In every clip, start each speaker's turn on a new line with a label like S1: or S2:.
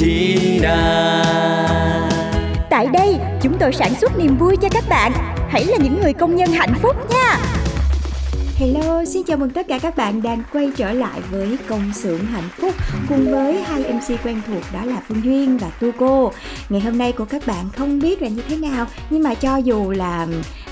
S1: da
S2: Tại đây, chúng tôi sản xuất niềm vui cho các bạn. Hãy là những người công nhân hạnh phúc nha. Hello, xin chào mừng tất cả các bạn đang quay trở lại với công xưởng hạnh phúc cùng với hai MC quen thuộc đó là Phương Duyên và Tu Cô. Ngày hôm nay của các bạn không biết là như thế nào nhưng mà cho dù là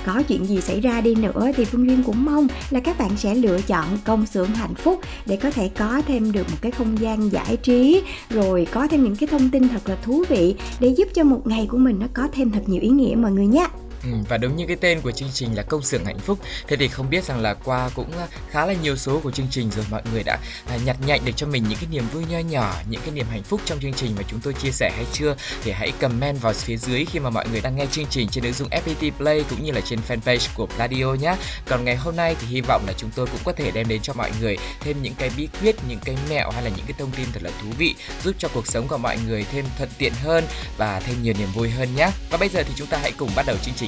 S2: có chuyện gì xảy ra đi nữa thì Phương Duyên cũng mong là các bạn sẽ lựa chọn công xưởng hạnh phúc để có thể có thêm được một cái không gian giải trí, rồi có thêm những cái thông tin thật là thú vị để giúp cho một ngày của mình nó có thêm thật nhiều ý nghĩa mọi người nhé.
S3: Ừ, và đúng như cái tên của chương trình là công xưởng hạnh phúc. Thế thì không biết rằng là qua cũng à, khá là nhiều số của chương trình rồi mọi người đã à, nhặt nhạnh được cho mình những cái niềm vui nho nhỏ những cái niềm hạnh phúc trong chương trình mà chúng tôi chia sẻ hay chưa thì hãy comment vào phía dưới khi mà mọi người đang nghe chương trình trên ứng dụng FPT Play cũng như là trên fanpage của Pladio nhé còn ngày hôm nay thì hy vọng là chúng tôi cũng có thể đem đến cho mọi người thêm những cái bí quyết những cái mẹo hay là những cái thông tin thật là thú vị giúp cho cuộc sống của mọi người thêm thuận tiện hơn và thêm nhiều niềm vui hơn nhé và bây giờ thì chúng ta hãy cùng bắt đầu chương trình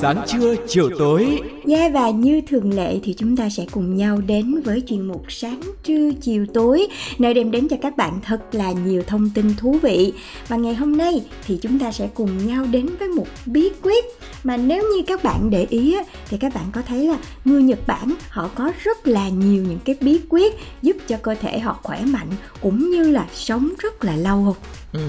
S1: sáng trưa chiều tối.
S2: Yeah và như thường lệ thì chúng ta sẽ cùng nhau đến với chuyên mục sáng trưa chiều tối nơi đem đến cho các bạn thật là nhiều thông tin thú vị. Và ngày hôm nay thì chúng ta sẽ cùng nhau đến với một bí quyết mà nếu như các bạn để ý thì các bạn có thấy là người Nhật Bản họ có rất là nhiều những cái bí quyết giúp cho cơ thể họ khỏe mạnh cũng như là sống rất là lâu không?
S3: Ừ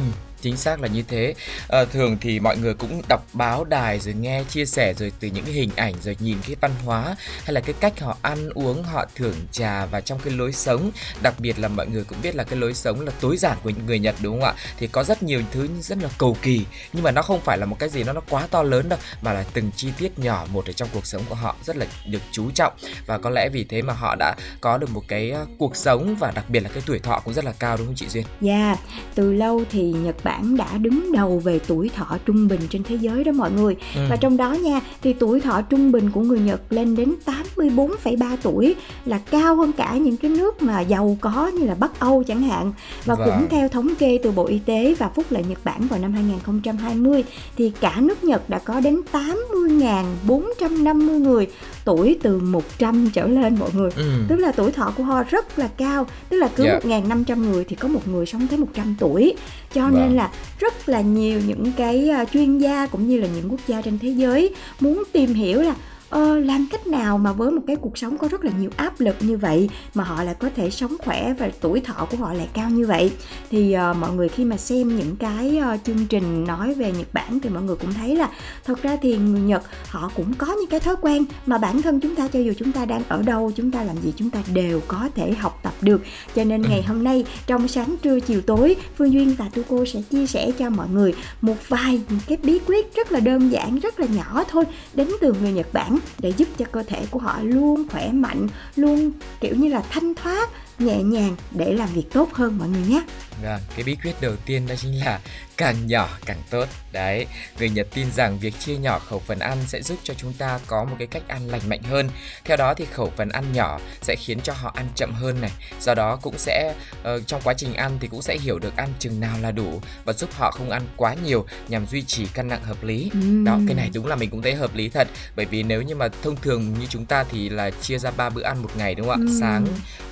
S3: chính xác là như thế. À, thường thì mọi người cũng đọc báo đài rồi nghe chia sẻ rồi từ những cái hình ảnh rồi nhìn cái văn hóa hay là cái cách họ ăn uống họ thưởng trà và trong cái lối sống. Đặc biệt là mọi người cũng biết là cái lối sống là tối giản của người Nhật đúng không ạ? Thì có rất nhiều thứ rất là cầu kỳ. Nhưng mà nó không phải là một cái gì nó nó quá to lớn đâu mà là từng chi tiết nhỏ một ở trong cuộc sống của họ rất là được chú trọng. Và có lẽ vì thế mà họ đã có được một cái ờ, cuộc sống và đặc biệt là cái tuổi thọ cũng rất là cao đúng không chị Duyên?
S2: Dạ, yeah, từ lâu thì Nhật Bản Bản đã đứng đầu về tuổi thọ trung bình trên thế giới đó mọi người. Ừ. Và trong đó nha thì tuổi thọ trung bình của người Nhật lên đến 84,3 tuổi là cao hơn cả những cái nước mà giàu có như là Bắc Âu chẳng hạn. Và vâng. cũng theo thống kê từ Bộ Y tế và Phúc lợi Nhật Bản vào năm 2020 thì cả nước Nhật đã có đến 80.450 người tuổi từ 100 trở lên mọi người. Ừ. Tức là tuổi thọ của họ rất là cao, tức là cứ yeah. Dạ. 1.500 người thì có một người sống tới 100 tuổi. Cho vâng. nên là rất là nhiều những cái à, chuyên gia cũng như là những quốc gia trên thế giới muốn tìm hiểu là ờ, làm cách nào mà với một cái cuộc sống có rất là nhiều áp lực như vậy mà họ lại có thể sống khỏe và tuổi thọ của họ lại cao như vậy? Thì uh, mọi người khi mà xem những cái uh, chương trình nói về Nhật Bản thì mọi người cũng thấy là thật ra thì người Nhật họ cũng có những cái thói quen mà bản thân chúng ta cho dù chúng ta đang ở đâu chúng ta làm gì chúng ta đều có thể học tập được. Cho nên ngày hôm nay trong sáng trưa chiều tối Phương Duyên và Tu Cô sẽ chia sẻ cho mọi người một vài những cái bí quyết rất là đơn giản rất là nhỏ thôi đến từ người Nhật Bản để giúp cho cơ thể của họ luôn khỏe mạnh luôn kiểu như là thanh thoát nhẹ nhàng để làm việc tốt hơn mọi người nhé.
S3: Vâng, cái bí quyết đầu tiên đó chính là càng nhỏ càng tốt. Đấy, người Nhật tin rằng việc chia nhỏ khẩu phần ăn sẽ giúp cho chúng ta có một cái cách ăn lành mạnh hơn. Theo đó thì khẩu phần ăn nhỏ sẽ khiến cho họ ăn chậm hơn này. Do đó cũng sẽ uh, trong quá trình ăn thì cũng sẽ hiểu được ăn chừng nào là đủ và giúp họ không ăn quá nhiều nhằm duy trì cân nặng hợp lý. Uhm. Đó, cái này đúng là mình cũng thấy hợp lý thật. Bởi vì nếu như mà thông thường như chúng ta thì là chia ra ba bữa ăn một ngày đúng không ạ? Uhm. Sáng,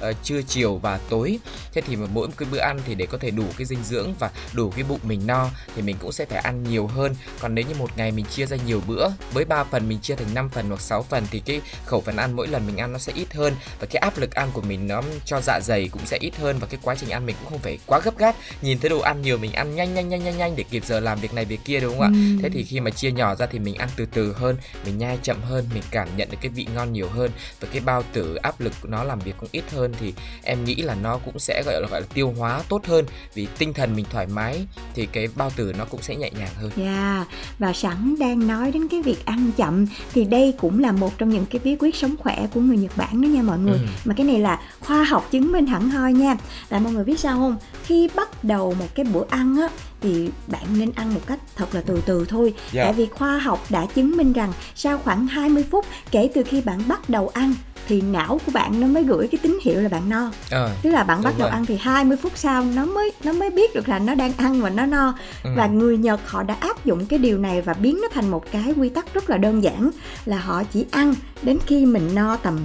S3: uh, trưa, chiều và tối thế thì mỗi một cái bữa ăn thì để có thể đủ cái dinh dưỡng và đủ cái bụng mình no thì mình cũng sẽ phải ăn nhiều hơn. Còn nếu như một ngày mình chia ra nhiều bữa với 3 phần mình chia thành 5 phần hoặc 6 phần thì cái khẩu phần ăn mỗi lần mình ăn nó sẽ ít hơn. Và cái áp lực ăn của mình nó cho dạ dày cũng sẽ ít hơn và cái quá trình ăn mình cũng không phải quá gấp gáp. Nhìn thấy đồ ăn nhiều mình ăn nhanh nhanh nhanh nhanh nhanh để kịp giờ làm việc này việc kia đúng không ạ? Ừ. thế thì khi mà chia nhỏ ra thì mình ăn từ từ hơn mình nhai chậm hơn mình cảm nhận được cái vị ngon nhiều hơn. Và cái bao tử áp lực của nó làm việc cũng ít hơn thì em nghĩ là nó cũng sẽ gọi là gọi là tiêu hóa tốt hơn. Vì tinh thần mình thoải mái thì cái bao tử nó cũng sẽ nhẹ nhàng hơn.
S2: Dạ yeah. và sẵn đang nói đến cái việc ăn chậm thì đây cũng là một trong những cái bí quyết sống khỏe của người Nhật Bản đó nha mọi người. Ừ. Mà cái này là khoa học chứng minh hẳn hoi nha. Tại mọi người biết sao không? Khi bắt đầu một cái bữa ăn á thì bạn nên ăn một cách thật là từ từ thôi. Yeah. Dạ. Tại vì khoa học đã chứng minh rằng sau khoảng 20 phút kể từ khi bạn bắt đầu ăn thì não của bạn nó mới gửi cái tín hiệu là bạn no à, tức là bạn bắt đầu rồi. ăn thì 20 phút sau nó mới nó mới biết được là nó đang ăn và nó no ừ. và người Nhật họ đã áp dụng cái điều này và biến nó thành một cái quy tắc rất là đơn giản là họ chỉ ăn đến khi mình no tầm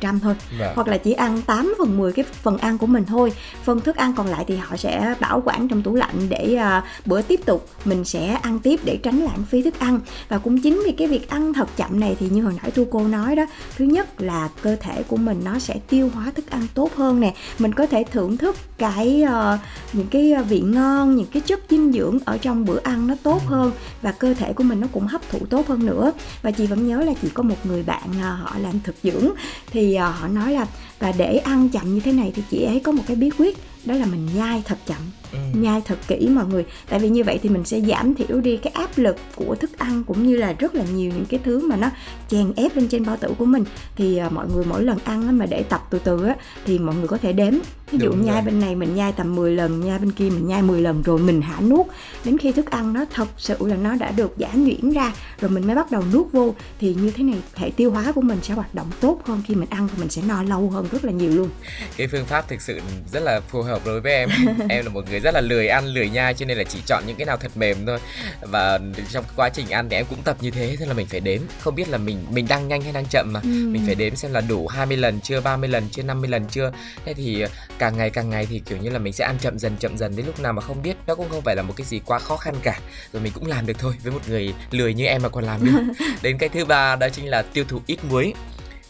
S2: 80% thôi. Dạ. hoặc là chỉ ăn 8 phần 10 cái phần ăn của mình thôi. Phần thức ăn còn lại thì họ sẽ bảo quản trong tủ lạnh để uh, bữa tiếp tục mình sẽ ăn tiếp để tránh lãng phí thức ăn. Và cũng chính vì cái việc ăn thật chậm này thì như hồi nãy tu cô nói đó thứ nhất là cơ thể của mình nó sẽ tiêu hóa thức ăn tốt hơn nè. Mình có thể thưởng thức cái uh, những cái vị ngon những cái chất dinh dưỡng ở trong bữa ăn nó tốt hơn và cơ thể của mình nó cũng hấp thụ tốt hơn nữa. Và chị vẫn nhớ là chị có một người bạn uh, họ làm thực dưỡng thì ờ, họ nói là và để ăn chậm như thế này thì chị ấy có một cái bí quyết, đó là mình nhai thật chậm ừ. nhai thật kỹ mọi người. Tại vì như vậy thì mình sẽ giảm thiểu đi cái áp lực của thức ăn cũng như là rất là nhiều những cái thứ mà nó chèn ép lên trên bao tử của mình. Thì uh, mọi người mỗi lần ăn á, mà để tập từ từ á thì mọi người có thể đếm. Ví dụ Đúng nhai rồi. bên này mình nhai tầm 10 lần nhai bên kia mình nhai 10 lần rồi mình hạ nuốt. Đến khi thức ăn nó thật sự là nó đã được giả nhuyễn ra rồi mình mới bắt đầu nuốt vô thì như thế này hệ tiêu hóa của mình sẽ hoạt động tốt hơn. Khi mình ăn và mình sẽ no lâu hơn rất là nhiều luôn.
S3: Cái phương pháp thực sự rất là phù hợp đối với em. Em là một người rất là lười ăn lười nhai cho nên là chỉ chọn những cái nào thật mềm thôi. Và trong quá trình ăn thì em cũng tập như thế thế là mình phải đếm. Không biết là mình mình đang nhanh hay đang chậm mà. Ừ. mình phải đếm xem là đủ 20 lần chưa 30 lần chưa 50 lần chưa. Thế thì càng ngày càng ngày thì kiểu như là mình sẽ ăn chậm dần chậm dần đến lúc nào mà không biết. Nó cũng không phải là một cái gì quá khó khăn cả. Rồi mình cũng làm được thôi với một người lười như em mà còn làm được. Đến cái thứ ba đó chính là tiêu thụ ít muối.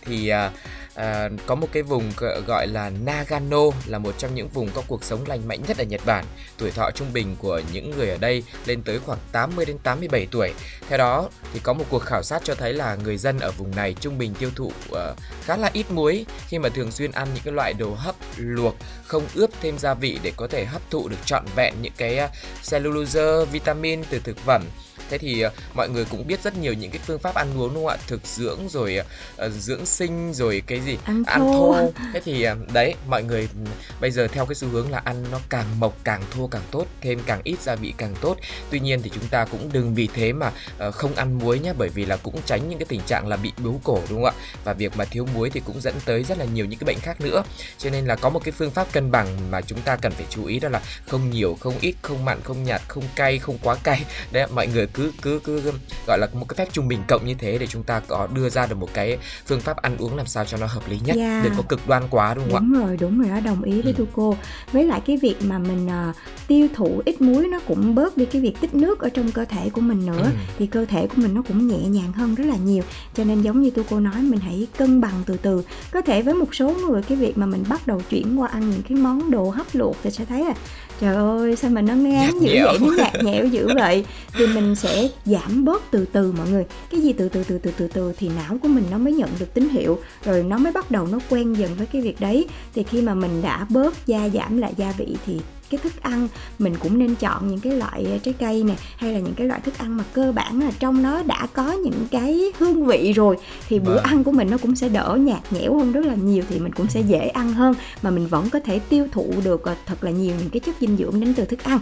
S3: Thì uh, à, có một cái vùng gọi là Nagano là một trong những vùng có cuộc sống lành mạnh nhất ở Nhật Bản. Tuổi thọ trung bình của những người ở đây lên tới khoảng 80 đến 87 tuổi. Theo đó thì có một cuộc khảo sát cho thấy là người dân ở vùng này trung bình tiêu thụ uh, khá là ít muối khi mà thường xuyên ăn những cái loại đồ hấp, luộc, không ướp thêm gia vị để có thể hấp thụ được trọn vẹn những cái uh, cellulose, vitamin từ thực phẩm thế thì uh, mọi người cũng biết rất nhiều những cái phương pháp ăn uống đúng không ạ? Thực dưỡng rồi uh, dưỡng sinh rồi cái gì?
S2: Ăn, ăn thô. thô.
S3: Thế thì uh, đấy mọi người bây giờ theo cái xu hướng là ăn nó càng mộc càng thô càng tốt thêm càng ít gia vị càng tốt. Tuy nhiên thì chúng ta cũng đừng vì thế mà uh, không ăn muối nhé bởi vì là cũng tránh những cái tình trạng là bị biếu cổ đúng không ạ? Và việc mà thiếu muối thì cũng dẫn tới rất là nhiều những cái bệnh khác nữa. Cho nên là có một cái phương pháp cân bằng mà chúng ta cần phải chú ý đó là không nhiều không ít không mặn không nhạt không cay không quá cay. Đấy mọi người cứ cứ cứ gọi là một cái phép trung bình cộng như thế để chúng ta có đưa ra được một cái phương pháp ăn uống làm sao cho nó hợp lý nhất yeah. đừng có cực đoan quá đúng không
S2: đúng ạ rồi đúng rồi đó đồng ý với ừ. cô với lại cái việc mà mình uh, tiêu thụ ít muối nó cũng bớt đi cái việc tích nước ở trong cơ thể của mình nữa ừ. thì cơ thể của mình nó cũng nhẹ nhàng hơn rất là nhiều cho nên giống như tôi cô nói mình hãy cân bằng từ từ có thể với một số người cái việc mà mình bắt đầu chuyển qua ăn những cái món đồ hấp luộc thì sẽ thấy là trời ơi sao mà nó ngán dữ vậy nó nhạt nhẽo dữ vậy? Thì mình sẽ giảm bớt từ từ mọi người. Cái gì từ từ từ từ từ từ thì não của mình nó mới nhận được tín hiệu rồi nó mới bắt đầu nó quen dần với cái việc đấy. Thì khi mà mình đã bớt gia giảm lại gia vị thì cái thức ăn mình cũng nên chọn những cái loại trái cây nè hay là những cái loại thức ăn mà cơ bản là trong nó đã có những cái hương vị rồi thì bữa vâng. ăn của mình nó cũng sẽ đỡ nhạt nhẽo hơn rất là nhiều thì mình cũng sẽ dễ ăn hơn mà mình vẫn có thể tiêu thụ được ờ, thật là nhiều những cái chất dinh dưỡng đến từ thức ăn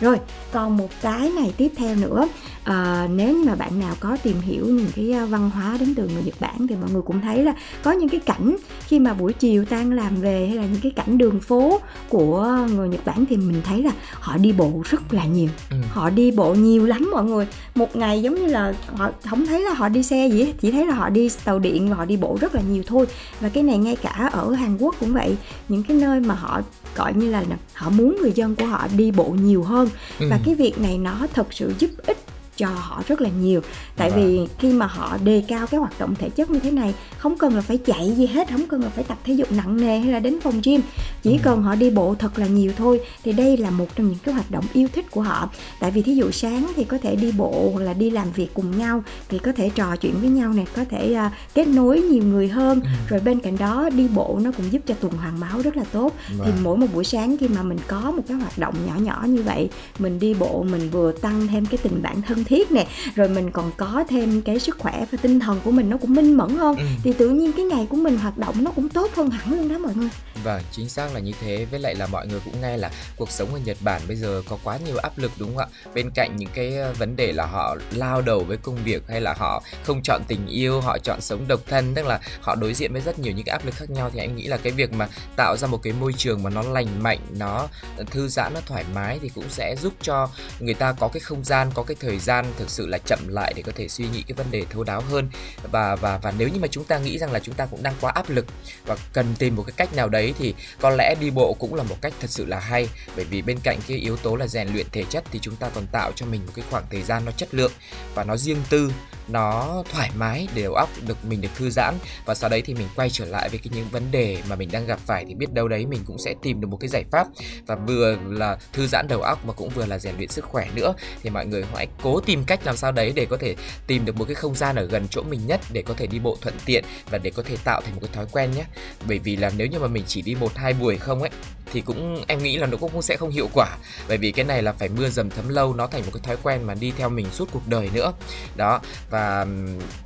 S2: rồi còn một cái này tiếp theo nữa. À, nếu như mà bạn nào có tìm hiểu những cái ờ, văn hóa đến từ người Nhật Bản thì mọi người cũng thấy là có những cái cảnh khi mà buổi chiều tan làm về hay là những cái cảnh đường phố của người Nhật Bản thì mình thấy là họ đi bộ rất là nhiều. Ừ. họ đi bộ nhiều lắm mọi người. Một ngày giống như là họ không thấy là họ đi xe gì chỉ thấy là họ đi tàu điện và họ đi bộ rất là nhiều thôi. Và cái này ngay cả ở Hàn Quốc cũng vậy. Những cái nơi mà họ gọi như là họ muốn người dân của họ đi bộ nhiều hơn ừ. và cái việc này nó thật sự giúp ích cho họ rất là nhiều tại vâng. vì khi mà họ đề cao cái hoạt động thể chất như thế này không cần là phải chạy gì hết không cần là phải tập thể dục nặng nề hay là đến phòng gym chỉ ừ. cần họ đi bộ thật là nhiều thôi thì đây là một trong những cái hoạt động yêu thích của họ tại vì thí dụ sáng thì có thể đi bộ hoặc là đi làm việc cùng nhau thì có thể trò chuyện với nhau này có thể uh, kết nối nhiều người hơn ừ. rồi bên cạnh đó đi bộ nó cũng giúp cho tuần hoàn máu rất là tốt vâng. thì mỗi một buổi sáng khi mà mình có một cái hoạt động nhỏ nhỏ như vậy mình đi bộ mình vừa tăng thêm cái tình bản thân thiết nè rồi mình còn có thêm cái sức khỏe và tinh thần của mình nó cũng minh mẫn hơn ừ. thì tự nhiên cái ngày của mình hoạt động nó cũng tốt hơn hẳn luôn đó mọi người
S3: Vâng, chính xác là như thế. Với lại là mọi người cũng nghe là cuộc sống ở Nhật Bản bây giờ có quá nhiều áp lực đúng không ạ? Bên cạnh những cái ờ, vấn đề là họ lao đầu với công việc hay là họ không chọn tình yêu, họ chọn sống độc thân, tức là họ đối diện với rất nhiều những cái áp lực khác nhau thì anh nghĩ là cái việc mà tạo ra một cái môi trường mà nó lành mạnh, nó thư giãn, nó thoải mái thì cũng sẽ giúp cho người ta có cái không gian, có cái thời gian thực sự là chậm lại để có thể suy nghĩ cái vấn đề thấu đáo hơn. Và và và nếu như mà chúng ta nghĩ rằng là chúng ta cũng đang quá áp lực và cần tìm một cái cách nào đấy thì có lẽ đi bộ cũng là một cách thật sự là hay. Bởi vì bên cạnh cái yếu tố là rèn luyện thể chất thì chúng ta còn tạo cho mình một cái khoảng thời gian nó chất lượng và nó riêng tư, nó thoải mái để đầu óc được mình được thư giãn. Và sau đấy thì mình quay trở lại với cái những vấn đề mà mình đang gặp phải thì biết đâu đấy mình cũng sẽ tìm được một cái giải pháp. Và vừa là thư giãn đầu óc mà cũng vừa là rèn luyện sức khỏe nữa thì mọi người hãy cố tìm cách làm sao đấy để có thể tìm được một cái không gian ở gần chỗ mình nhất để có thể đi bộ thuận tiện và để có thể tạo thành một cái thói quen nhé. Bởi vì là nếu như mà mình chỉ đi một, hai buổi không ấy, thì cũng, em nghĩ là nó cũng sẽ không hiệu quả. Bởi vì cái này là phải mưa dầm thấm lâu, nó thành một cái thói quen mà đi theo mình suốt cuộc đời nữa. Đó, và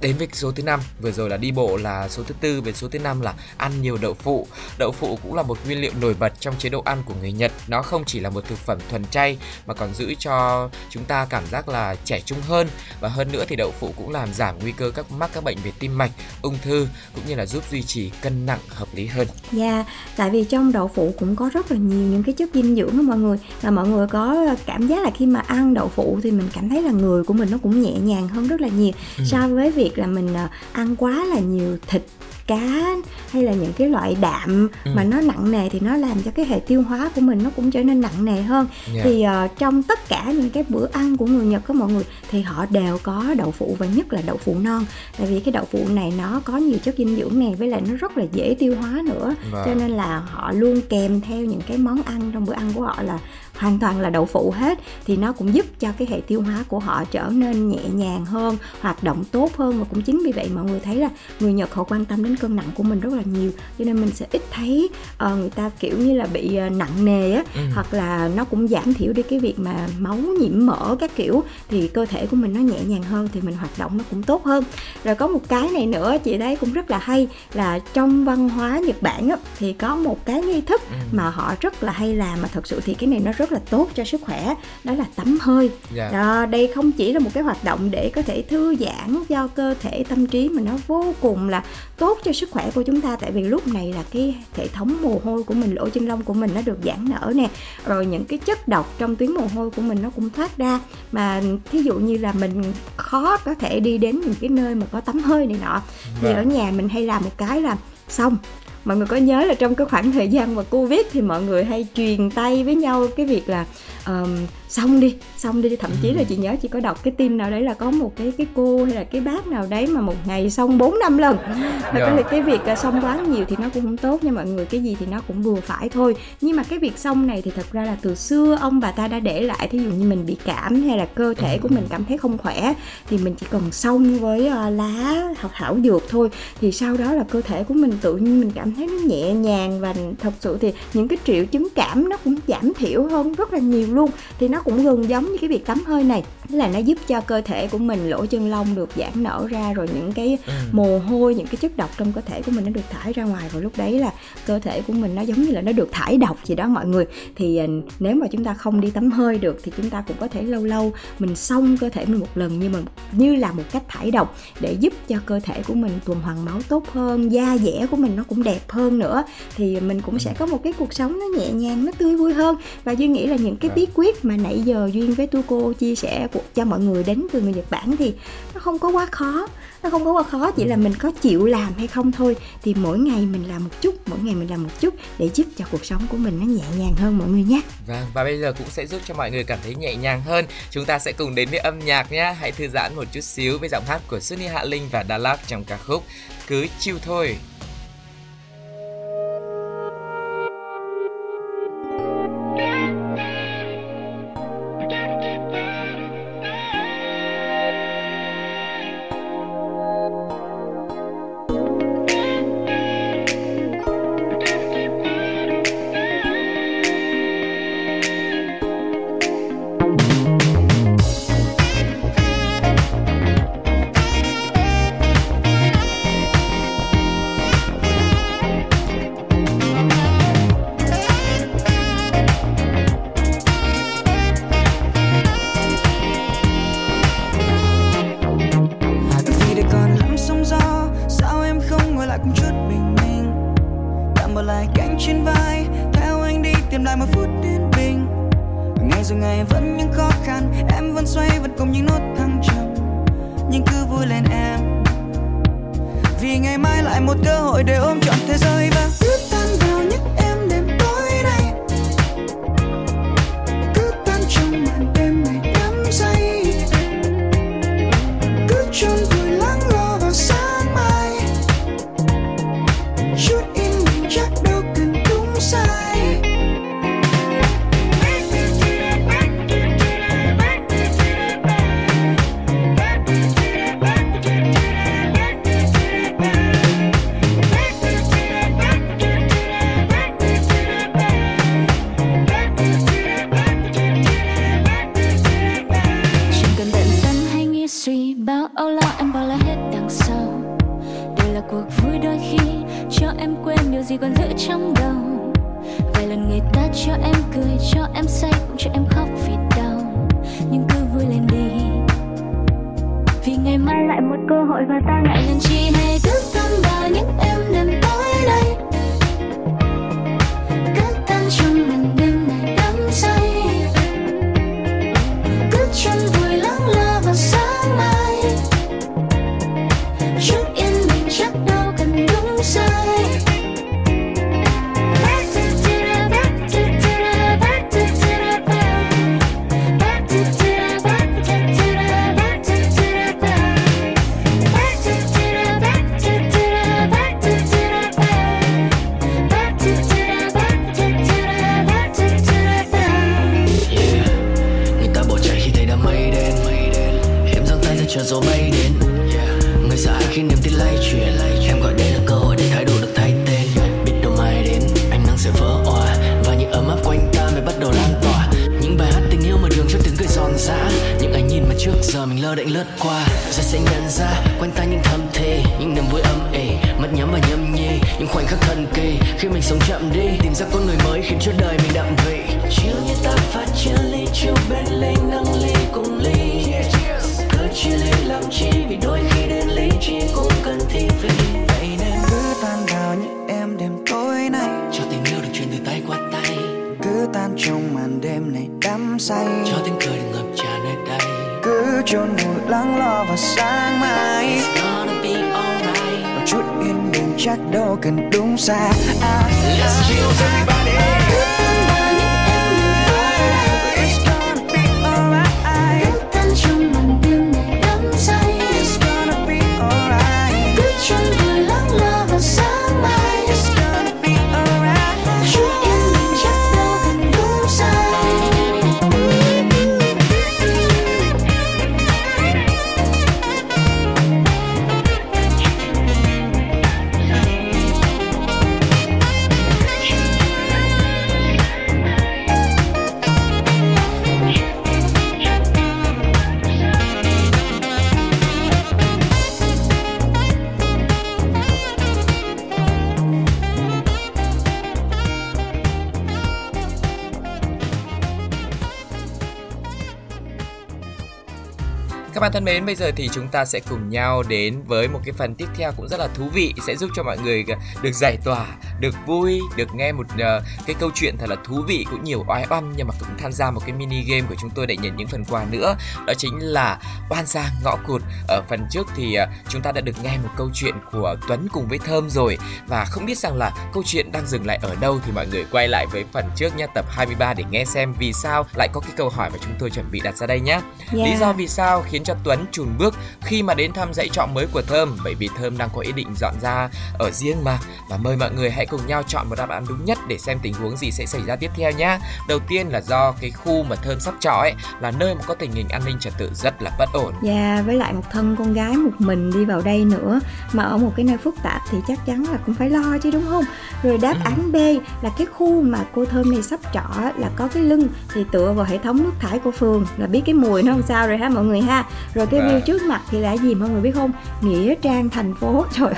S3: đến với số thứ năm. Vừa rồi là đi bộ là số thứ tư, về số thứ năm là ăn nhiều đậu phụ. Đậu phụ cũng là một nguyên liệu nổi bật trong chế độ ăn của người Nhật. Nó không chỉ là một thực phẩm thuần chay mà còn giữ cho chúng ta cảm giác là trẻ trung hơn và hơn nữa thì đậu phụ cũng làm giảm nguy cơ các mắc các bệnh về tim mạch ung thư cũng như là giúp duy trì cân nặng hợp lý hơn.
S2: Dạ, yeah, tại vì trong đậu phụ cũng có rất là nhiều những cái chất dinh dưỡng đó mọi người và mọi người có cảm giác là khi mà ăn đậu phụ thì mình cảm thấy là người của mình nó cũng nhẹ nhàng hơn rất là nhiều ừ. so với việc là mình ờ, ăn quá là nhiều thịt cá hay là những cái loại đạm ừ. mà nó nặng nề thì nó làm cho cái hệ tiêu hóa của mình nó cũng trở nên nặng nề hơn yeah. Dạ. thì uh, trong tất cả những cái bữa ăn của người Nhật có mọi người thì họ đều có đậu phụ và nhất là đậu phụ non tại vì cái đậu phụ này nó có nhiều chất dinh dưỡng này với lại nó rất là dễ tiêu hóa nữa wow. cho nên là họ luôn kèm theo những cái món ăn trong bữa ăn của họ là hoàn toàn là đậu phụ hết thì nó cũng giúp cho cái hệ tiêu hóa của họ trở nên nhẹ nhàng hơn hoạt động tốt hơn và cũng chính vì vậy mọi người thấy là người Nhật họ quan tâm đến cân nặng của mình rất là nhiều cho nên mình sẽ ít thấy uh, người ta kiểu như là bị uh, nặng nề á ừ. hoặc là nó cũng giảm thiểu đi cái việc mà máu nhiễm mỡ các kiểu thì cơ thể của mình nó nhẹ nhàng hơn thì mình hoạt động nó cũng tốt hơn rồi có một cái này nữa chị thấy cũng rất là hay là trong văn hóa Nhật Bản á, thì có một cái nghi thức ừ. mà họ rất là hay làm mà thật sự thì cái này nó rất là tốt cho sức khỏe đó là tắm hơi yeah. Dạ. đó, đây không chỉ là một cái hoạt động để có thể thư giãn cho cơ thể tâm trí mà nó vô cùng là tốt cho sức khỏe của chúng ta tại vì lúc này là cái hệ thống mồ hôi của mình lỗ chân lông của mình nó được giãn nở nè rồi những cái chất độc trong tuyến mồ hôi của mình nó cũng thoát ra mà thí dụ như là mình khó có thể đi đến những cái nơi mà có tắm hơi này nọ thì vâng. ở nhà mình hay làm một cái là xong mọi người có nhớ là trong cái khoảng thời gian mà covid thì mọi người hay truyền tay với nhau cái việc là um, xong đi xong đi thậm chí là chị nhớ chị có đọc cái tin nào đấy là có một cái cái cô hay là cái bác nào đấy mà một ngày xong 4 năm lần. Thật yeah. là cái việc xong quá nhiều thì nó cũng không tốt nha mọi người cái gì thì nó cũng vừa phải thôi. Nhưng mà cái việc xong này thì thật ra là từ xưa ông bà ta đã để lại thí dụ như mình bị cảm hay là cơ thể của mình cảm thấy không khỏe thì mình chỉ cần xong với uh, lá hoặc thảo dược thôi. Thì sau đó là cơ thể của mình tự nhiên mình cảm thấy nó nhẹ nhàng và thật sự thì những cái triệu chứng cảm nó cũng giảm thiểu hơn rất là nhiều luôn. Thì nó cũng gần giống như cái việc tắm hơi này. Tức là nó giúp cho cơ thể của mình lỗ chân lông được giãn nở ra rồi những cái ừ. mồ hôi những cái chất độc trong cơ thể của mình nó được thải ra ngoài. Rồi lúc đấy là cơ thể của mình nó giống như là nó được thải độc gì đó mọi người. Thì ờ, nếu mà chúng ta không đi tắm hơi được thì chúng ta cũng có thể lâu lâu mình xông cơ thể mình một lần nhưng mà như là một cách thải độc để giúp cho cơ thể của mình tuần hoàn máu tốt hơn da dẻ của mình nó cũng đẹp hơn nữa. Thì mình cũng sẽ có một cái cuộc sống nó nhẹ nhàng nó tươi vui hơn. Và duy nghĩ là những cái bí quyết mà nãy giờ duyên với tu cô chia sẻ cho mọi người đến từ người nhật bản thì nó không có quá khó. Nó không có quá khó, chỉ là mình có chịu làm hay không thôi. Thì mỗi ngày mình làm một chút, mỗi ngày mình làm một chút để giúp cho cuộc sống của mình nó nhẹ nhàng hơn mọi người nhé.
S4: Vâng và bây giờ cũng sẽ giúp cho mọi người cảm thấy nhẹ nhàng hơn. Chúng ta sẽ cùng đến với âm nhạc nhé hãy thư giãn một chút xíu với giọng hát của Sunny Hạ Linh và Đà Lạt trong ca khúc cứ chiêu thôi.
S3: gì
S4: còn giữ trong đầu? Vài lần người ta cho em cười, cho em say, cũng cho em khóc vì đau. Nhưng cứ vui lên đi. Vì ngày mai lại một cơ hội và ta lại
S5: cách đâu cần đúng xa. I love you baby
S3: bạn thân mến, bây giờ thì chúng ta sẽ cùng nhau đến với một cái phần tiếp theo cũng rất là thú vị sẽ giúp cho mọi người được giải tỏa, được vui, được nghe một uh, cái câu chuyện thật là thú vị cũng nhiều oai oăm nhưng mà cũng tham gia một cái mini game của chúng tôi để nhận những phần quà nữa. Đó chính là oan gia ngõ cụt. Ở phần trước thì uh, chúng ta đã được nghe một câu chuyện của Tuấn cùng với Thơm rồi và không biết rằng là câu chuyện đang dừng lại ở đâu thì mọi người quay lại với phần trước nha tập 23 để nghe xem vì sao lại có cái câu hỏi mà chúng tôi chuẩn bị đặt ra đây nhé. Yeah. Lý do vì sao khiến cho Tuấn chùn bước khi mà đến thăm dãy trọ mới của Thơm bởi vì Thơm đang có ý định dọn ra ở riêng mà và mời mọi người hãy cùng nhau chọn một đáp án đúng nhất để xem tình huống gì sẽ xảy ra tiếp theo nhé. Đầu tiên là do cái khu mà Thơm sắp trọ ấy là nơi mà có tình hình an ninh trật tự rất là bất ổn.
S2: Dạ, yeah, với lại một thân con gái một mình đi vào đây nữa mà ở một cái nơi phức tạp thì chắc chắn là cũng phải lo chứ đúng không? Rồi đáp ừ. án B là cái khu mà cô Thơm này sắp trọ là có cái lưng thì tựa vào hệ thống nước thải của phường là biết cái mùi nó làm sao rồi ha mọi người ha. Rồi cái view trước mặt thì là gì mọi người biết không? Nghĩa trang thành phố. Trời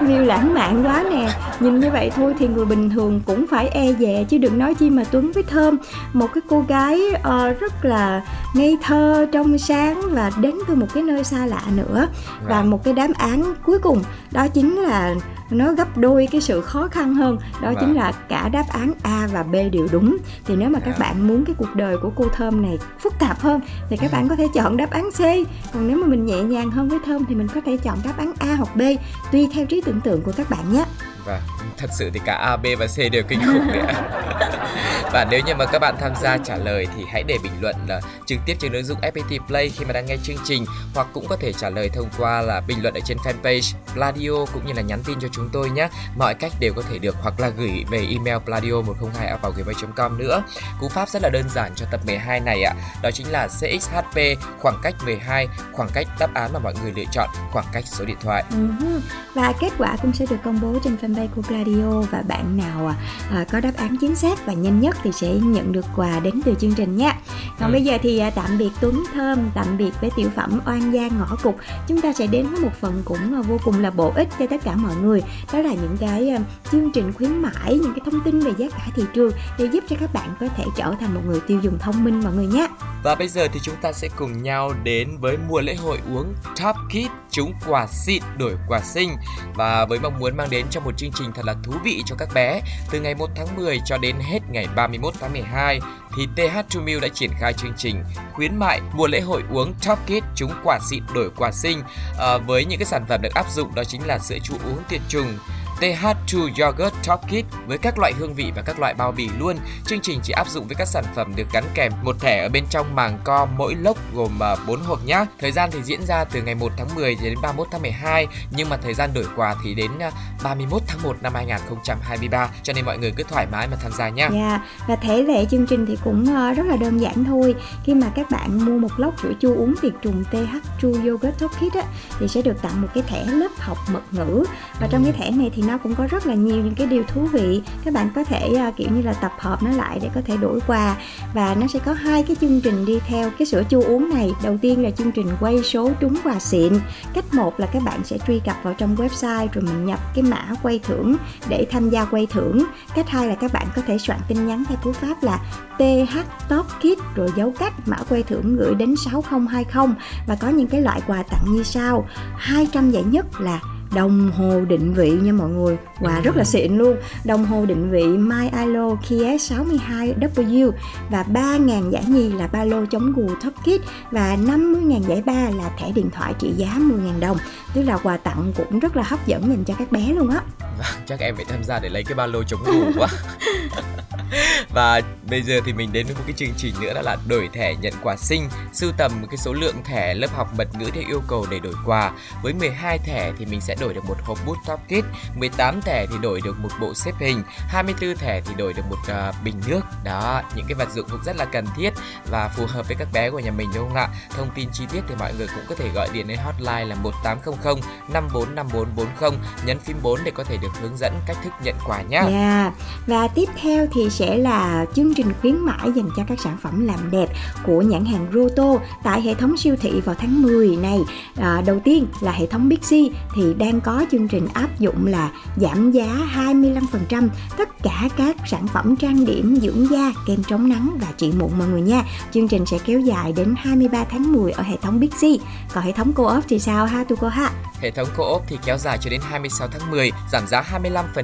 S2: view lãng mạn quá nè. Nhìn như vậy thôi thì người bình thường cũng phải e dè chứ đừng nói chi mà Tuấn với Thơm. Một cái cô gái uh, rất là ngây thơ trong sáng và đến từ một cái nơi xa lạ nữa. Và một cái đáp án cuối cùng đó chính là nó gấp đôi cái sự khó khăn hơn. Đó vâng. chính là cả đáp án A và B đều đúng. Thì nếu mà các dạ. bạn muốn cái cuộc đời của cô thơm này phức tạp hơn thì các bạn có thể chọn đáp án C. Còn nếu mà mình nhẹ nhàng hơn với thơm thì mình có thể chọn đáp án A hoặc B tùy theo trí tưởng tượng của các bạn nhé
S3: và thật sự thì cả A, B và C đều kinh khủng đấy và nếu như mà các bạn tham gia trả lời thì hãy để bình luận là trực tiếp trên ứng dụng FPT Play khi mà đang nghe chương trình hoặc cũng có thể trả lời thông qua là bình luận ở trên fanpage Pladio cũng như là nhắn tin cho chúng tôi nhé. Mọi cách đều có thể được hoặc là gửi về email pladio 102 com nữa. Cú pháp rất là đơn giản cho tập 12 này ạ. Đó chính là CXHP khoảng cách 12 khoảng cách đáp án mà mọi người lựa chọn khoảng cách số điện thoại.
S2: Uh-huh. Và kết quả cũng sẽ được công bố trên fanpage của Pladio và bạn nào à, à có đáp án chính xác và nhanh nhất thì sẽ nhận được quà đến từ chương trình nha còn ừ. bây giờ thì à, tạm biệt Tuấn Thơm tạm biệt với tiểu phẩm Oan gia ngõ cục. Chúng ta sẽ đến với một phần cũng à, vô cùng là bổ ích cho tất cả mọi người đó là những cái à, chương trình khuyến mãi những cái thông tin về giá cả thị trường để giúp cho các bạn có thể trở thành một người tiêu dùng thông minh mọi người nhé.
S3: Và bây giờ thì chúng ta sẽ cùng nhau đến với mùa lễ hội uống Top Kid chúng quà xịn đổi quà sinh và với mong muốn mang đến cho một chương trình thật là thú vị cho các bé từ ngày 1 tháng 10 cho đến hết ngày 31 tháng 12 thì TH True đã triển khai chương trình khuyến mại mùa lễ hội uống Top Kid chúng quà xịn đổi quà sinh à, ờ, với những cái sản phẩm được áp dụng đó chính là sữa chua uống tiệt trùng. TH2 Yogurt Top Kit với các loại hương vị và các loại bao bì luôn. Chương trình chỉ áp dụng với các sản phẩm được gắn kèm một thẻ ở bên trong màng co mỗi lốc gồm 4 à, hộp nhé. Thời gian thì diễn ra từ ngày 1 tháng 10 đến 31 tháng 12 nhưng mà thời gian đổi quà thì đến 31 à, tháng 1 năm 2023 cho nên mọi người cứ thoải mái mà tham gia.
S2: Dạ yeah. và thể lệ chương trình thì cũng ờ, rất là đơn giản thôi. Khi mà các bạn mua một lốc sữa chua uống tiệt trùng TH2 Yogurt Top Kit á, thì sẽ được tặng một cái thẻ lớp học mật ngữ và trong cái thẻ này thì nó cũng có rất là nhiều những cái điều thú vị. Các bạn có thể uh, kiểu như là tập hợp nó lại để có thể đổi quà. Và nó sẽ có hai cái chương trình đi theo. Cái sữa chua uống này đầu tiên là chương trình quay số trúng quà xịn. Cách một là các bạn sẽ truy cập vào trong website rồi mình nhập cái mã quay thưởng để tham gia quay thưởng. Cách hai là các bạn có thể soạn tin nhắn theo cú pháp là TH Top Kit rồi dấu cách mã quay thưởng gửi đến 6020 và có những cái loại quà tặng như sau. 200 giải nhất là đồng hồ định vị nha mọi người. Và wow, rất là xịn luôn. Đồng hồ định vị My Alo Kia 62W và 3.000 giải nhì là ba lô chống gù Top Kit và 50.000 giải ba là thẻ điện thoại trị giá 10.000 đồng. Tức là quà tặng cũng rất là hấp dẫn dành cho các bé luôn á.
S3: Vâng, chắc em phải tham gia để lấy cái ba lô chống gù quá. Và bây giờ thì mình đến với một cái chương trình nữa đó là đổi thẻ nhận quà sinh. Sưu tầm một cái số lượng thẻ lớp học mật ngữ theo yêu cầu để đổi quà. Với 12 thẻ thì mình sẽ đổi được một hộp bút top kit 18 thẻ thì đổi được một bộ xếp hình 24 thẻ thì đổi được một uh, bình nước. Đó những cái vật dụng cũng rất là cần thiết và phù hợp với các bé của nhà mình đúng không ạ? Thông tin chi tiết thì mọi người cũng có thể gọi điện đến hotline là 1800 545440 nhấn phím 4 để có thể được hướng dẫn cách thức nhận quà nhé
S2: yeah. Dạ. và tiếp theo thì sẽ là chương trình trình khuyến mãi dành cho các sản phẩm làm đẹp của nhãn hàng Roto tại hệ thống siêu thị vào tháng 10 này. À, đầu tiên là hệ thống Big C thì đang có chương trình áp dụng là giảm giá 25% tất cả các sản phẩm trang điểm dưỡng da, kem chống nắng và trị mụn mọi người nha. Chương trình sẽ kéo dài đến 23 tháng 10 ở hệ thống Big C. Còn hệ thống Co-op thì sao ha tu cô ha?
S3: Hệ thống Co-op thì kéo dài cho đến 26 tháng 10, giảm giá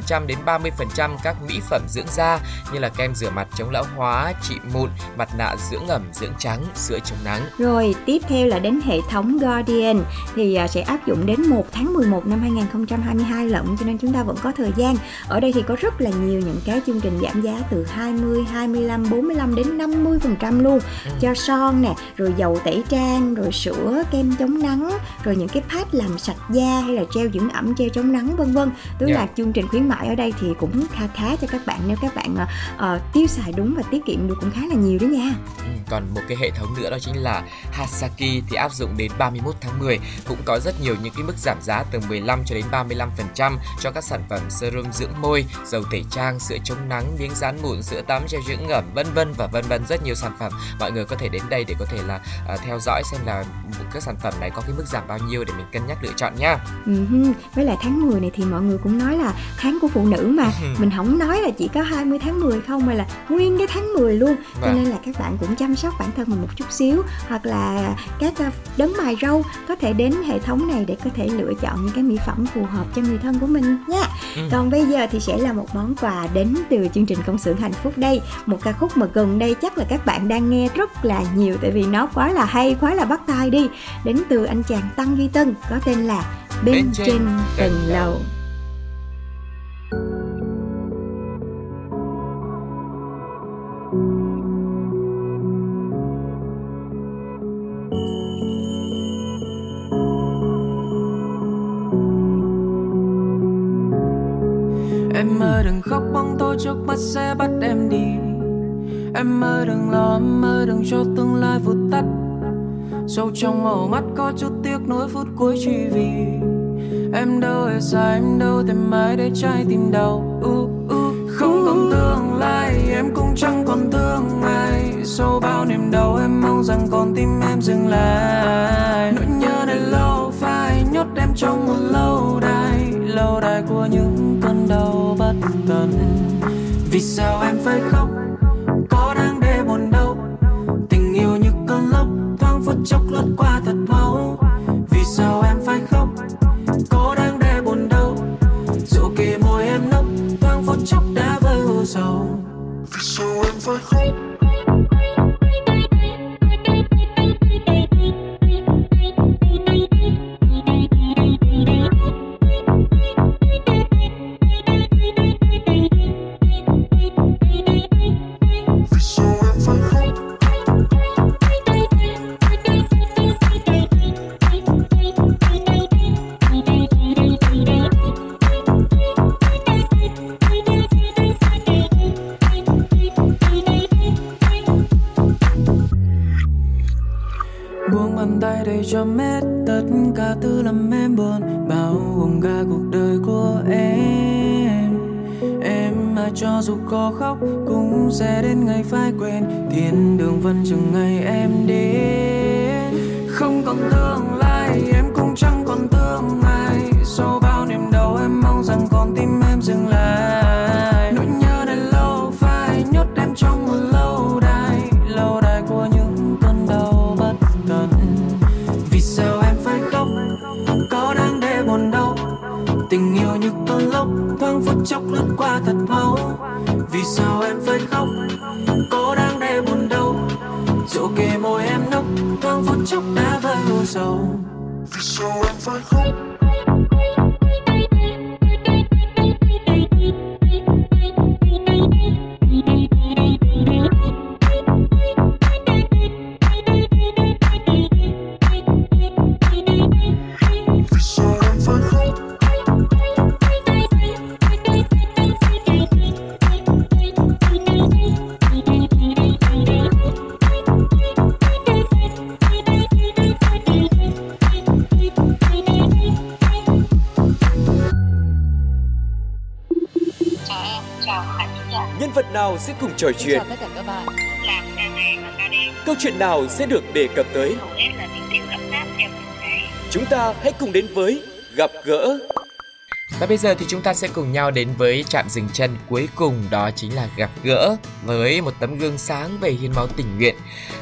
S3: 25% đến 30% các mỹ phẩm dưỡng da như là kem rửa mặt chống lão hóa, trị mụn, mặt nạ dưỡng ẩm, dưỡng trắng, sữa chống nắng.
S2: Rồi, tiếp theo là đến hệ thống Guardian thì à, sẽ áp dụng đến 1 tháng 11 năm 2022 lận cho nên chúng ta vẫn có thời gian. Ở đây thì có rất là nhiều những cái chương trình giảm giá từ 20, 25, 45 đến 50% luôn ừ. cho son nè, rồi dầu tẩy trang, rồi sữa, kem chống nắng, rồi những cái pad làm sạch da hay là gel dưỡng ẩm, gel chống nắng vân vân. Tức yeah. là chương trình khuyến mại ở đây thì cũng khá khá cho các bạn nếu các bạn uh, tiêu xài đúng và tiết kiệm được cũng khá là nhiều đó nha.
S3: Ừ, còn một cái hệ thống nữa đó chính là Hasaki thì áp dụng đến 31 tháng 10 cũng có rất nhiều những cái mức giảm giá từ 15 cho đến 35% cho các sản phẩm serum dưỡng môi, dầu tẩy trang, sữa chống nắng, miếng dán mụn, sữa tắm, gel dưỡng ẩm vân vân và vân vân rất nhiều sản phẩm. Mọi người có thể đến đây để có thể là uh, theo dõi xem là các sản phẩm này có cái mức giảm bao nhiêu để mình cân nhắc lựa chọn nha.
S2: Uh-huh. Với lại tháng 10 này thì mọi người cũng nói là tháng của phụ nữ mà mình không nói là chỉ có 20 tháng 10 không mà là nguyên cái tháng 10 luôn. Vâng. Cho nên là các bạn cũng chăm sóc bản thân mình một chút xíu hoặc là các ờ, đấng mài râu có thể đến hệ thống này để có thể lựa chọn những cái mỹ phẩm phù hợp cho người thân của mình nha. Ừ. Còn bây giờ thì sẽ là một món quà đến từ chương trình công xưởng hạnh phúc đây, một ca khúc mà gần đây chắc là các bạn đang nghe rất là nhiều tại vì nó quá là hay, quá là bắt tai đi. Đến từ anh chàng Tăng Duy Tân có tên là Bên, Bên trên, trên tầng lầu. lầu.
S6: Trước mắt sẽ bắt em đi. Em mơ đừng lo, em mơ đừng cho tương lai vụt tắt. Sâu trong màu mắt có chút tiếc nuối phút cuối chỉ vì Em đâu hề sai, em đâu tìm ai để trái tim đau. Uh, uh. Không còn tương lai, em cũng chẳng còn thương ai Sau bao niềm đau em mong rằng con tim em dừng lại. Nỗi nhớ này lâu phai nhốt em trong một lâu đài. Lâu đài của những cơn đau bất tận sao em phải khóc? Dù có khóc cũng sẽ đến ngày phải quên. Thiên đường vẫn chừng ngày em vì sao em
S1: cùng trò chuyện?
S7: Chào tất cả các bạn.
S8: Đêm.
S1: Câu chuyện nào sẽ được đề cập tới? Chúng ta hãy cùng đến với gặp gỡ.
S3: Và bây giờ thì chúng ta sẽ cùng nhau đến với trạm dừng chân cuối cùng đó chính là gặp gỡ với một tấm gương sáng về hiến máu tình nguyện.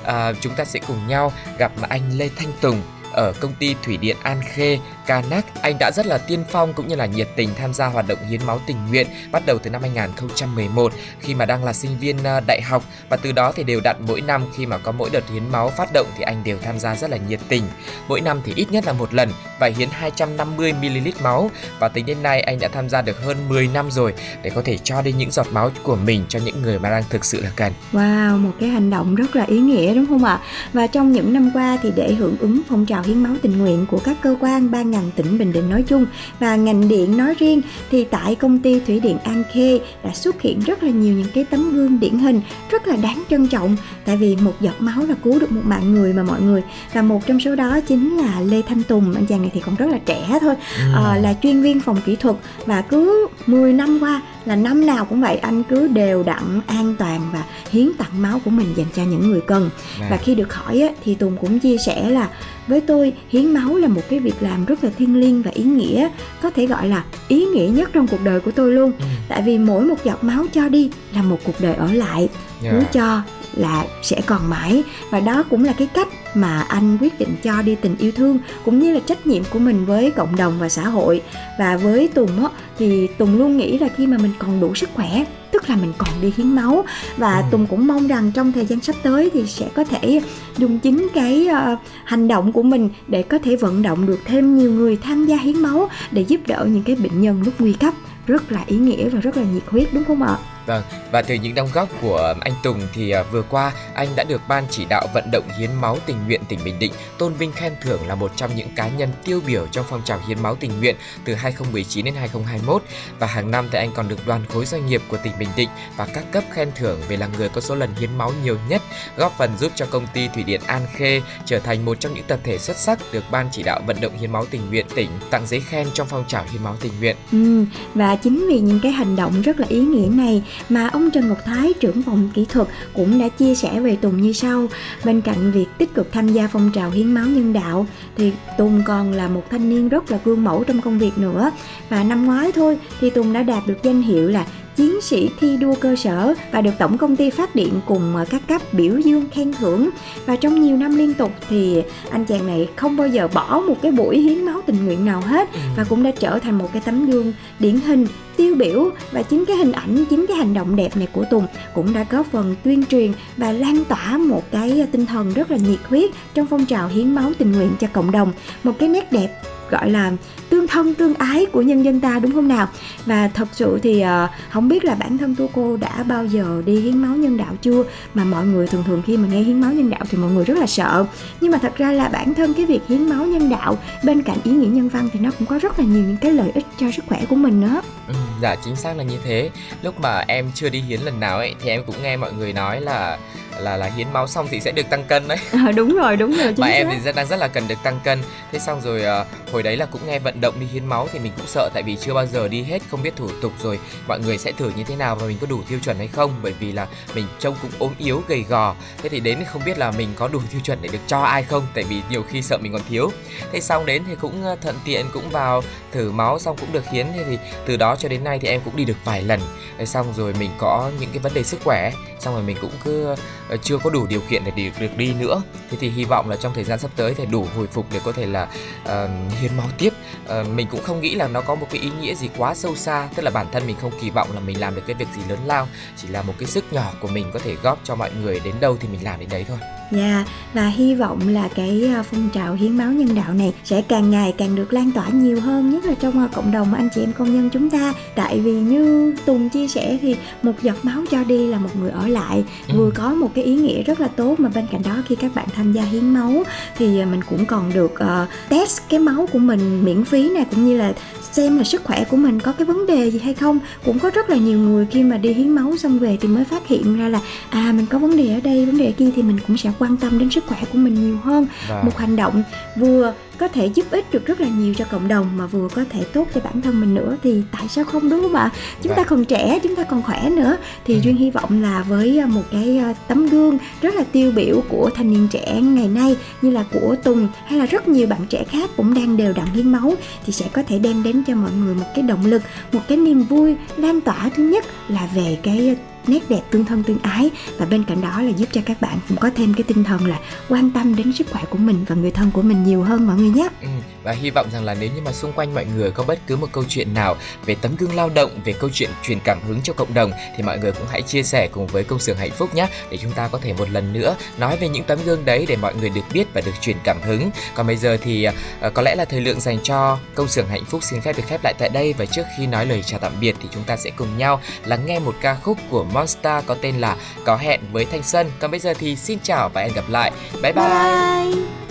S3: À, chúng ta sẽ cùng nhau gặp anh Lê Thanh Tùng ở công ty thủy điện An Khê Canac, anh đã rất là tiên phong cũng như là nhiệt tình tham gia hoạt động hiến máu tình nguyện bắt đầu từ năm 2011 khi mà đang là sinh viên ờ, đại học và từ đó thì đều đặn mỗi năm khi mà có mỗi đợt hiến máu phát động thì anh đều tham gia rất là nhiệt tình. Mỗi năm thì ít nhất là một lần và hiến 250 ml máu và tính đến nay anh đã tham gia được hơn 10 năm rồi để có thể cho đi những giọt máu của mình cho những người mà đang thực sự là cần.
S2: Wow, một cái hành động rất là ý nghĩa đúng không ạ? Và trong những năm qua thì để hưởng ứng phong trào hiến máu tình nguyện của các cơ quan ban ngành tỉnh Bình Định nói chung và ngành điện nói riêng thì tại công ty thủy điện An Khê đã xuất hiện rất là nhiều những cái tấm gương điển hình rất là đáng trân trọng tại vì một giọt máu là cứu được một mạng người mà mọi người và một trong số đó chính là Lê Thanh Tùng anh chàng này thì còn rất là trẻ thôi ừ. à, là chuyên viên phòng kỹ thuật và cứ 10 năm qua là năm nào cũng vậy anh cứ đều đặn an toàn và hiến tặng máu của mình dành cho những người cần à. và khi được hỏi á, thì Tùng cũng chia sẻ là với tôi hiến máu là một cái việc làm rất là thiêng liêng và ý nghĩa có thể gọi là ý nghĩa nhất trong cuộc đời của tôi luôn ừ. tại vì mỗi một giọt máu cho đi là một cuộc đời ở lại yeah. cứ cho là sẽ còn mãi và đó cũng là cái cách mà anh quyết định cho đi tình yêu thương cũng như là trách nhiệm của mình với cộng đồng và xã hội và với tùng á thì tùng luôn nghĩ là khi mà mình còn đủ sức khỏe tức là mình còn đi hiến máu và ừ. tùng cũng mong rằng trong thời gian sắp tới thì sẽ có thể dùng chính cái uh, hành động của mình để có thể vận động được thêm nhiều người tham gia hiến máu để giúp đỡ những cái bệnh nhân lúc nguy cấp rất là ý nghĩa và rất là nhiệt huyết đúng không ạ?
S3: Vâng, và từ những đóng góp của anh Tùng thì à, vừa qua anh đã được ban chỉ đạo vận động hiến máu tình nguyện tỉnh Bình Định tôn vinh khen thưởng là một trong những cá nhân tiêu biểu trong phong trào hiến máu tình nguyện từ 2019 đến 2021 và hàng năm thì anh còn được đoàn khối doanh nghiệp của tỉnh Bình Định và các cấp khen thưởng về là người có số lần hiến máu nhiều nhất, góp phần giúp cho công ty thủy điện An Khê trở thành một trong những tập thể xuất sắc được ban chỉ đạo vận động hiến máu tình nguyện tỉnh tặng giấy khen trong phong trào hiến máu tình nguyện.
S2: Ừ, và chính vì những cái hành động rất là ý nghĩa này mà ông Trần Ngọc Thái, trưởng phòng kỹ thuật, cũng đã chia sẻ về Tùng như sau. Bên cạnh việc tích cực tham gia phong trào hiến máu nhân đạo, thì Tùng còn là một thanh niên rất là gương mẫu trong công việc nữa. Và năm ngoái thôi, thì Tùng đã đạt được danh hiệu là chiến sĩ thi đua cơ sở và được tổng công ty phát điện cùng các cấp biểu dương khen thưởng. Và trong nhiều năm liên tục thì anh chàng này không bao giờ bỏ một cái buổi hiến máu tình nguyện nào hết ừ. và cũng đã trở thành một cái tấm gương điển hình tiêu biểu. Và chính cái hình ảnh chính cái hành động đẹp này của Tùng cũng đã góp phần tuyên truyền và lan tỏa một cái tinh thần rất là nhiệt huyết trong phong trào hiến máu tình nguyện cho cộng đồng. Một cái nét đẹp gọi là tương thân tương ái của nhân dân ta đúng không nào? Và thật sự thì uh, không biết là bản thân tu cô đã bao giờ đi hiến máu nhân đạo chưa? Mà mọi người thường thường khi mà nghe hiến máu nhân đạo thì mọi người rất là sợ. Nhưng mà thật ra là bản thân cái việc hiến máu nhân đạo bên cạnh ý nghĩa nhân văn thì nó cũng có rất là nhiều những cái lợi ích cho sức khỏe của mình đó
S3: ừ, dạ chính xác là như thế. Lúc mà em chưa đi hiến lần nào ấy thì em cũng nghe mọi người nói là là là hiến máu xong thì sẽ được tăng cân đấy.
S2: À, đúng rồi đúng rồi
S3: mà em thì rất đang rất là cần được tăng cân. Thế xong rồi uh, hồi đấy là cũng nghe vận động đi hiến máu thì mình cũng sợ tại vì chưa bao giờ đi hết không biết thủ tục rồi. Mọi người sẽ thử như thế nào và mình có đủ tiêu chuẩn hay không? Bởi vì là mình trông cũng ốm yếu gầy gò. Thế thì đến không biết là mình có đủ tiêu chuẩn để được cho ai không? Tại vì nhiều khi sợ mình còn thiếu. Thế xong đến thì cũng ờ, thuận tiện cũng vào thử máu xong cũng được hiến. Thế thì từ đó cho đến nay thì em cũng đi được vài lần. Thế xong rồi mình có những cái vấn đề sức khỏe. Xong rồi mình cũng cứ Ờ, chưa có đủ điều kiện để được, được đi nữa. Thế thì hy vọng là trong thời gian sắp tới thì đủ hồi phục để có thể là uh, hiến máu tiếp. Uh, mình cũng không nghĩ là nó có một cái ý nghĩa gì quá sâu xa. Tức là bản thân mình không kỳ vọng là mình làm được cái việc gì lớn lao. Chỉ là một cái sức nhỏ của mình có thể góp cho mọi người đến đâu thì mình làm đến đấy thôi
S2: yeah, và hy vọng là cái phong trào hiến máu nhân đạo này sẽ càng ngày càng được lan tỏa nhiều hơn nhất là trong cộng đồng anh chị em công nhân chúng ta. Tại vì như Tùng chia sẻ thì một giọt máu cho đi là một người ở lại, ừ. vừa có một cái ý nghĩa rất là tốt mà bên cạnh đó khi các bạn tham gia hiến máu thì à, mình cũng còn được uh, test cái máu của mình miễn phí này cũng như là xem là sức khỏe của mình có cái vấn đề gì hay không cũng có rất là nhiều người khi mà đi hiến máu xong về thì mới phát hiện ra là à mình có vấn đề ở đây vấn đề ở kia thì mình cũng sẽ quan tâm đến sức khỏe của mình nhiều hơn và... Vâng. một hành động vừa có thể giúp ích được rất là nhiều cho cộng đồng mà vừa có thể tốt cho bản thân mình nữa. Thì tại sao không đúng không ạ? Chúng ta vâng. còn trẻ chúng ta còn khỏe nữa. Thì ừ. duyên hy vọng là với một cái tấm gương rất là tiêu biểu của thanh niên trẻ ngày nay như là của tùng hay là rất nhiều bạn trẻ khác cũng đang đều đặn hiến máu thì sẽ có thể đem đến cho mọi người một cái động lực một cái niềm vui lan tỏa. Thứ nhất là về cái nét đẹp tương thân tương ái và bên cạnh đó là giúp cho các bạn cũng có thêm cái tinh thần là quan tâm đến sức khỏe của mình và người thân của mình nhiều hơn mọi người nhé.
S9: Ừ, và hy vọng rằng là nếu như mà xung quanh mọi người có bất cứ một câu chuyện nào về tấm gương lao động, về câu chuyện truyền cảm hứng cho cộng đồng thì mọi người cũng hãy chia sẻ cùng với công xưởng hạnh phúc nhé để chúng ta có thể một lần nữa nói về những tấm gương đấy để mọi người được biết và được truyền cảm hứng. Còn bây giờ thì uh, có lẽ là thời lượng dành cho công xưởng hạnh phúc xin phép được khép lại tại đây và trước khi nói lời chào tạm biệt thì chúng ta sẽ cùng nhau lắng nghe một ca khúc của Monster có tên là Có hẹn với Thanh Xuân. Còn bây giờ thì xin chào và hẹn gặp lại. Bye bye. bye.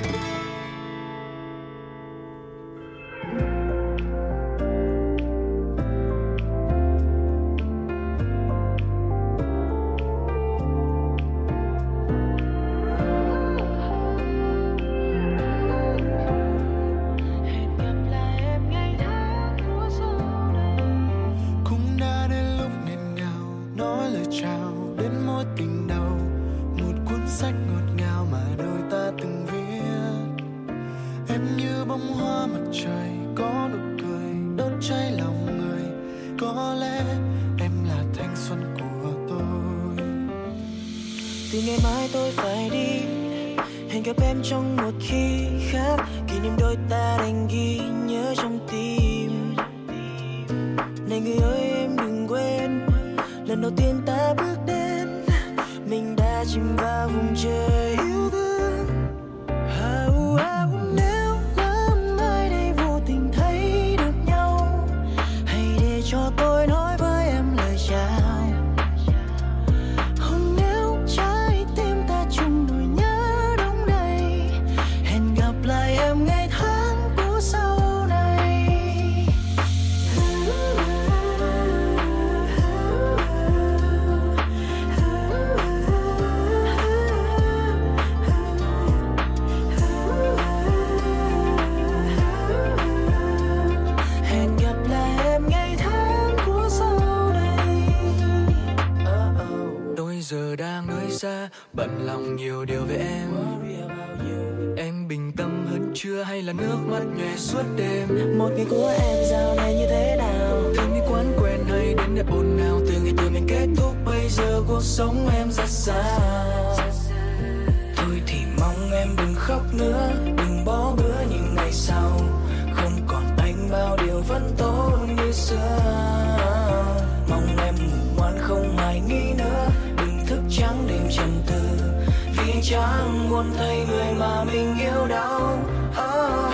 S9: chẳng muốn thấy người mà mình yêu đau oh.